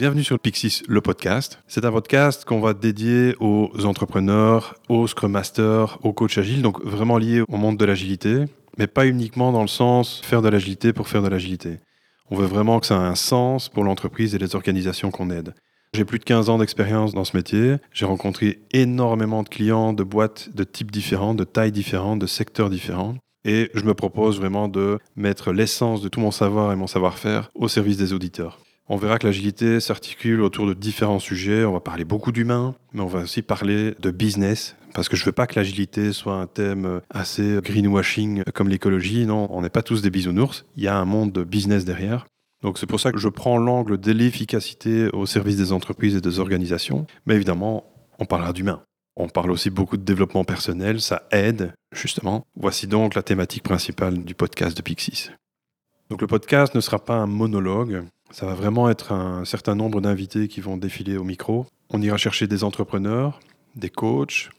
Bienvenue sur Pixis, le podcast. C'est un podcast qu'on va dédier aux entrepreneurs, aux Scrum Masters, aux coachs agiles, donc vraiment lié au monde de l'agilité, mais pas uniquement dans le sens faire de l'agilité pour faire de l'agilité. On veut vraiment que ça ait un sens pour l'entreprise et les organisations qu'on aide. J'ai plus de 15 ans d'expérience dans ce métier. J'ai rencontré énormément de clients de boîtes de types différents, de tailles différentes, de secteurs différents. Et je me propose vraiment de mettre l'essence de tout mon savoir et mon savoir-faire au service des auditeurs. On verra que l'agilité s'articule autour de différents sujets. On va parler beaucoup d'humains, mais on va aussi parler de business, parce que je ne veux pas que l'agilité soit un thème assez greenwashing comme l'écologie. Non, on n'est pas tous des bisounours. Il y a un monde de business derrière. Donc c'est pour ça que je prends l'angle de l'efficacité au service des entreprises et des organisations. Mais évidemment, on parlera d'humains. On parle aussi beaucoup de développement personnel, ça aide, justement. Voici donc la thématique principale du podcast de Pixis. Donc le podcast ne sera pas un monologue, ça va vraiment être un certain nombre d'invités qui vont défiler au micro. On ira chercher des entrepreneurs, des coachs,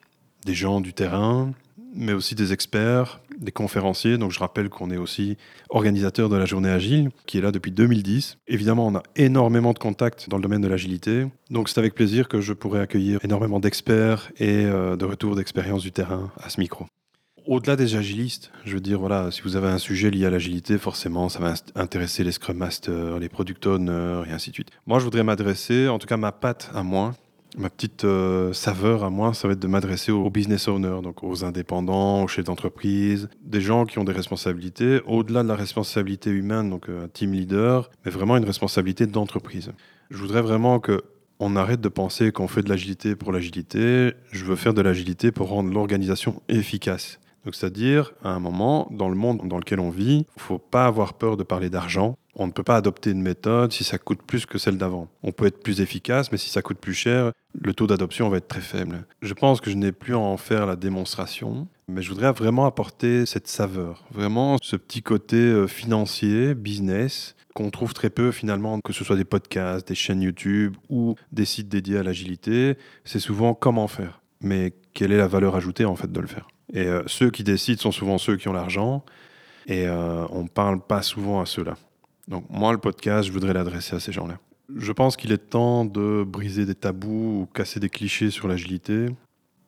des gens du terrain, mais aussi des experts, des conférenciers. Donc je rappelle qu'on est aussi organisateur de la journée agile, qui est là depuis 2010. Évidemment, on a énormément de contacts dans le domaine de l'agilité. Donc c'est avec plaisir que je pourrai accueillir énormément d'experts et euh, de retours d'expérience du terrain à ce micro. Au-delà des agilistes, je veux dire, voilà, si vous avez un sujet lié à l'agilité, forcément, ça va intéresser les Scrum Masters, les Product Owners, et ainsi de suite. Moi, je voudrais m'adresser, en tout cas, ma patte à moi, ma petite euh, saveur à moi, ça va être de m'adresser aux business owners, donc aux indépendants, aux chefs d'entreprise, des gens qui ont des responsabilités, au-delà de la responsabilité humaine, donc euh, un team leader, mais vraiment une responsabilité d'entreprise. Je voudrais vraiment que on arrête de penser qu'on fait de l'agilité pour l'agilité. Je veux faire de l'agilité pour rendre l'organisation efficace. Donc, c'est-à-dire, à un moment, dans le monde dans lequel on vit, il faut pas avoir peur de parler d'argent. On ne peut pas adopter une méthode si ça coûte plus que celle d'avant. On peut être plus efficace, mais si ça coûte plus cher, le taux d'adoption va être très faible. Je pense que je n'ai plus à en faire la démonstration, mais je voudrais vraiment apporter cette saveur, vraiment ce petit côté euh, financier, business, qu'on trouve très peu finalement, que ce soit des podcasts, des chaînes YouTube ou des sites dédiés à l'agilité. C'est souvent comment faire, mais quelle est la valeur ajoutée en fait de le faire? Et euh, ceux qui décident sont souvent ceux qui ont l'argent. Et euh, on ne parle pas souvent à ceux-là. Donc moi, le podcast, je voudrais l'adresser à ces gens-là. Je pense qu'il est temps de briser des tabous ou casser des clichés sur l'agilité.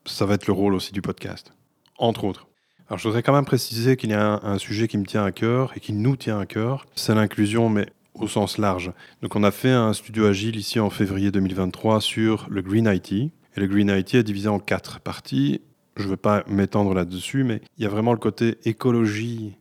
Ça va être le rôle aussi du podcast, entre autres. Alors je voudrais quand même préciser qu'il y a un, un, sujet qui me tient à cœur et qui nous tient à cœur, c'est l'inclusion, mais au sens large. Donc on a fait un studio agile ici en février 2023 sur le Green IT. Et le Green IT est divisé en quatre parties je ne veux pas m'étendre là-dessus, mais il y a vraiment le côté écologie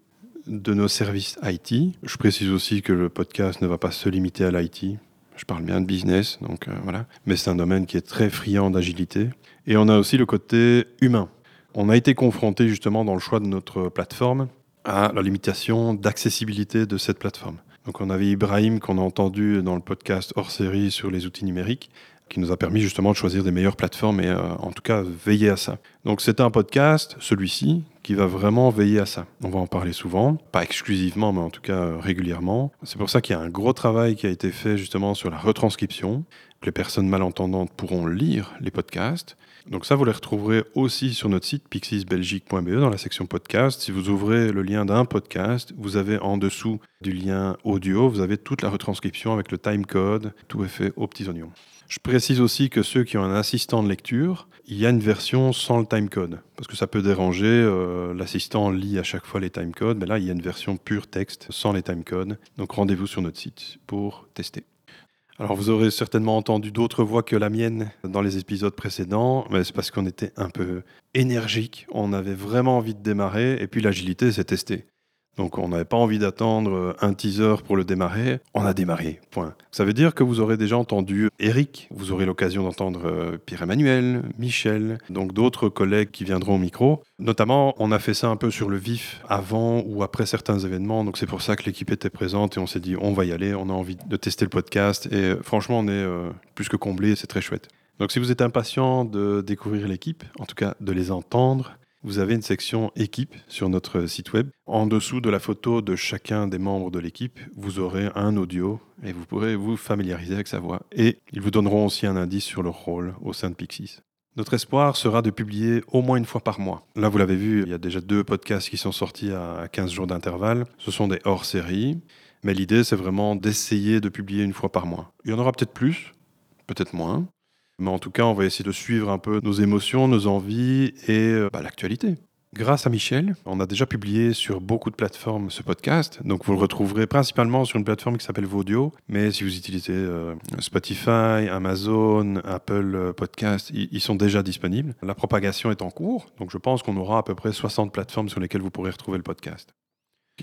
de nos services IT. Je précise aussi que le podcast ne va pas se limiter à l'IT. Je parle bien de business, donc euh, voilà. Mais c'est un domaine qui est très friand d'agilité. Et on a aussi le côté humain. On a été confronté justement dans le choix de notre plateforme à la limitation d'accessibilité de cette plateforme. Donc on avait Ibrahim qu'on a entendu dans le podcast hors série sur les outils numériques qui nous a permis justement de choisir des meilleures plateformes et euh, en tout cas veiller à ça. Donc c'est un podcast, celui-ci, qui va vraiment veiller à ça. On va en parler souvent, pas exclusivement, mais en tout cas euh, régulièrement. C'est pour ça qu'il y a un gros travail qui a été fait justement sur la retranscription. Les personnes malentendantes pourront lire les podcasts. Donc ça, vous les retrouverez aussi sur notre site pixisbelgique.be dans la section podcast. Si vous ouvrez le lien d'un podcast, vous avez en dessous du lien audio, vous avez toute la retranscription avec le timecode. Tout est fait aux petits oignons. Je précise aussi que ceux qui ont un assistant de lecture, il y a une version sans le timecode, parce que ça peut déranger. Euh, l'assistant lit à chaque fois les timecodes, mais là, il y a une version pure texte sans les timecodes. Donc rendez-vous sur notre site pour tester. Alors vous aurez certainement entendu d'autres voix que la mienne dans les épisodes précédents, mais c'est parce qu'on était un peu énergique, on avait vraiment envie de démarrer, et puis l'agilité s'est testée. Donc on n'avait pas envie d'attendre euh, un teaser pour le démarrer. On a démarré, point. Ça veut dire que vous aurez déjà entendu Eric, vous aurez l'occasion d'entendre euh, Pierre-Emmanuel, Michel, donc d'autres collègues qui viendront au micro. Notamment, on a fait ça un peu sur le vif avant ou après certains événements, donc c'est pour ça que l'équipe était présente et on s'est dit on va y aller, on a envie de tester le podcast et euh, franchement on est plus que comblé, c'est très chouette. Donc si vous êtes impatient de découvrir l'équipe, en tout cas de les entendre, vous avez une section équipe sur notre site web. En dessous de la photo de chacun des membres de l'équipe, vous aurez un audio et vous pourrez vous familiariser avec sa voix. Et ils vous donneront aussi un indice sur leur rôle au sein de Pixis. Notre espoir sera de publier au moins une fois par mois. Là, vous l'avez vu, il y a déjà deux podcasts qui sont sortis à 15 jours d'intervalle. Ce sont des hors-séries. Mais l'idée, c'est vraiment d'essayer de publier une fois par mois. Il y en aura peut-être plus, peut-être moins. Mais en tout cas, on va essayer de suivre un peu nos émotions, nos envies et euh, bah, l'actualité. Grâce à Michel, on a déjà publié sur beaucoup de plateformes ce podcast. Donc vous le retrouverez principalement sur une plateforme qui s'appelle Vodio. Mais si vous utilisez euh, Spotify, Amazon, Apple euh, Podcast, ils sont déjà disponibles. La propagation est en cours. Donc je pense qu'on aura à peu près 60 plateformes sur lesquelles vous pourrez retrouver le podcast.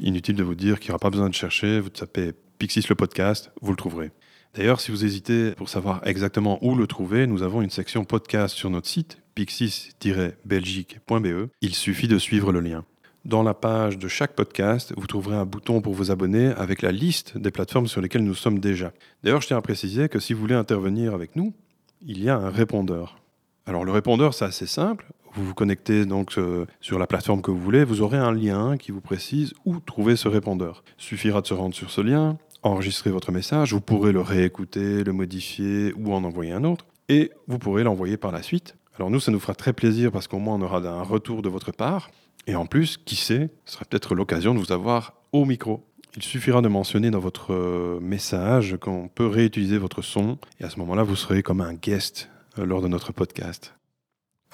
Inutile de vous dire qu'il n'y aura pas besoin de chercher. Vous tapez Pixis le podcast, vous le trouverez. D'ailleurs, si vous hésitez pour savoir exactement où le trouver, nous avons une section podcast sur notre site pixis-belgique.be. Il suffit de suivre le lien. Dans la page de chaque podcast, vous trouverez un bouton pour vous abonner avec la liste des plateformes sur lesquelles nous sommes déjà. D'ailleurs, je tiens à préciser que si vous voulez intervenir avec nous, il y a un répondeur. Alors le répondeur, c'est assez simple. Vous vous connectez donc euh, sur la plateforme que vous voulez, vous aurez un lien qui vous précise où trouver ce répondeur. Il suffira de se rendre sur ce lien, enregistrer votre message, vous pourrez le réécouter, le modifier ou en envoyer un autre, et vous pourrez l'envoyer par la suite. Alors nous, ça nous fera très plaisir parce qu'au moins on aura un retour de votre part, et en plus, qui sait, ce sera peut-être l'occasion de vous avoir au micro. Il suffira de mentionner dans votre euh, message qu'on peut réutiliser votre son, et à ce moment-là, vous serez comme un guest euh, lors de notre podcast.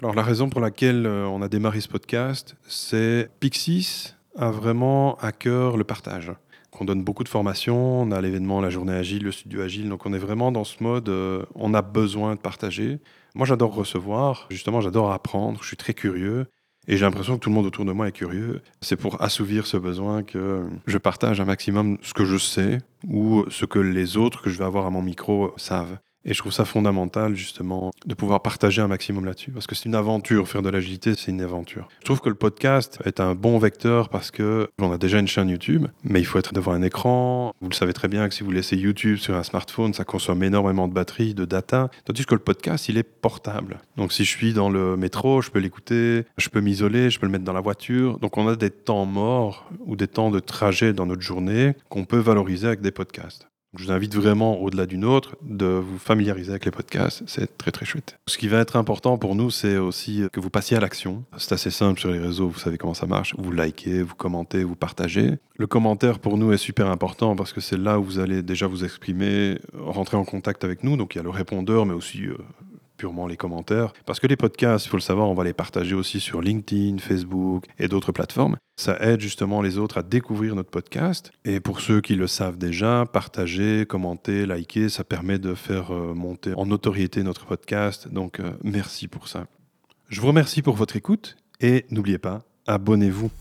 Alors la raison pour laquelle euh, on a démarré ce podcast, c'est Pixis a vraiment à cœur le partage on donne beaucoup de formations. On a l'événement La Journée Agile, le Studio Agile. Donc on est vraiment dans ce mode, euh, on a besoin de partager. Moi j'adore recevoir, justement j'adore apprendre, je suis très curieux. Et j'ai l'impression que tout le monde autour de moi est curieux. C'est pour assouvir ce besoin que je partage un maximum ce que je sais ou ce que les autres que je vais avoir à mon micro savent. Et je trouve ça fondamental, justement, de pouvoir partager un maximum là-dessus. Parce que c'est une aventure. Faire de l'agilité, c'est une aventure. Je trouve que le podcast est un bon vecteur parce que on a déjà une chaîne YouTube, mais il faut être devant un écran. Vous le savez très bien que si vous laissez YouTube sur un smartphone, ça consomme énormément de batterie, de data. Tandis que le podcast, il est portable. Donc si je suis dans le métro, je peux l'écouter, je peux m'isoler, je peux le mettre dans la voiture. Donc on a des temps morts ou des temps de trajet dans notre journée qu'on peut valoriser avec des podcasts. Je vous invite vraiment, au-delà d'une autre, de vous familiariser avec les podcasts. C'est très très chouette. Ce qui va être important pour nous, c'est aussi que vous passiez à l'action. C'est assez simple sur les réseaux, vous savez comment ça marche. Vous likez, vous commentez, vous partagez. Le commentaire pour nous est super important parce que c'est là où vous allez déjà vous exprimer, rentrer en contact avec nous. Donc il y a le répondeur, mais aussi euh, purement les commentaires. Parce que les podcasts, il faut le savoir, on va les partager aussi sur LinkedIn, Facebook et d'autres plateformes. Ça aide justement les autres à découvrir notre podcast. Et pour ceux qui le savent déjà, partager, commenter, liker, ça permet de faire euh, monter en notoriété notre podcast. Donc euh, merci pour ça. Je vous remercie pour votre écoute et n'oubliez pas, abonnez-vous.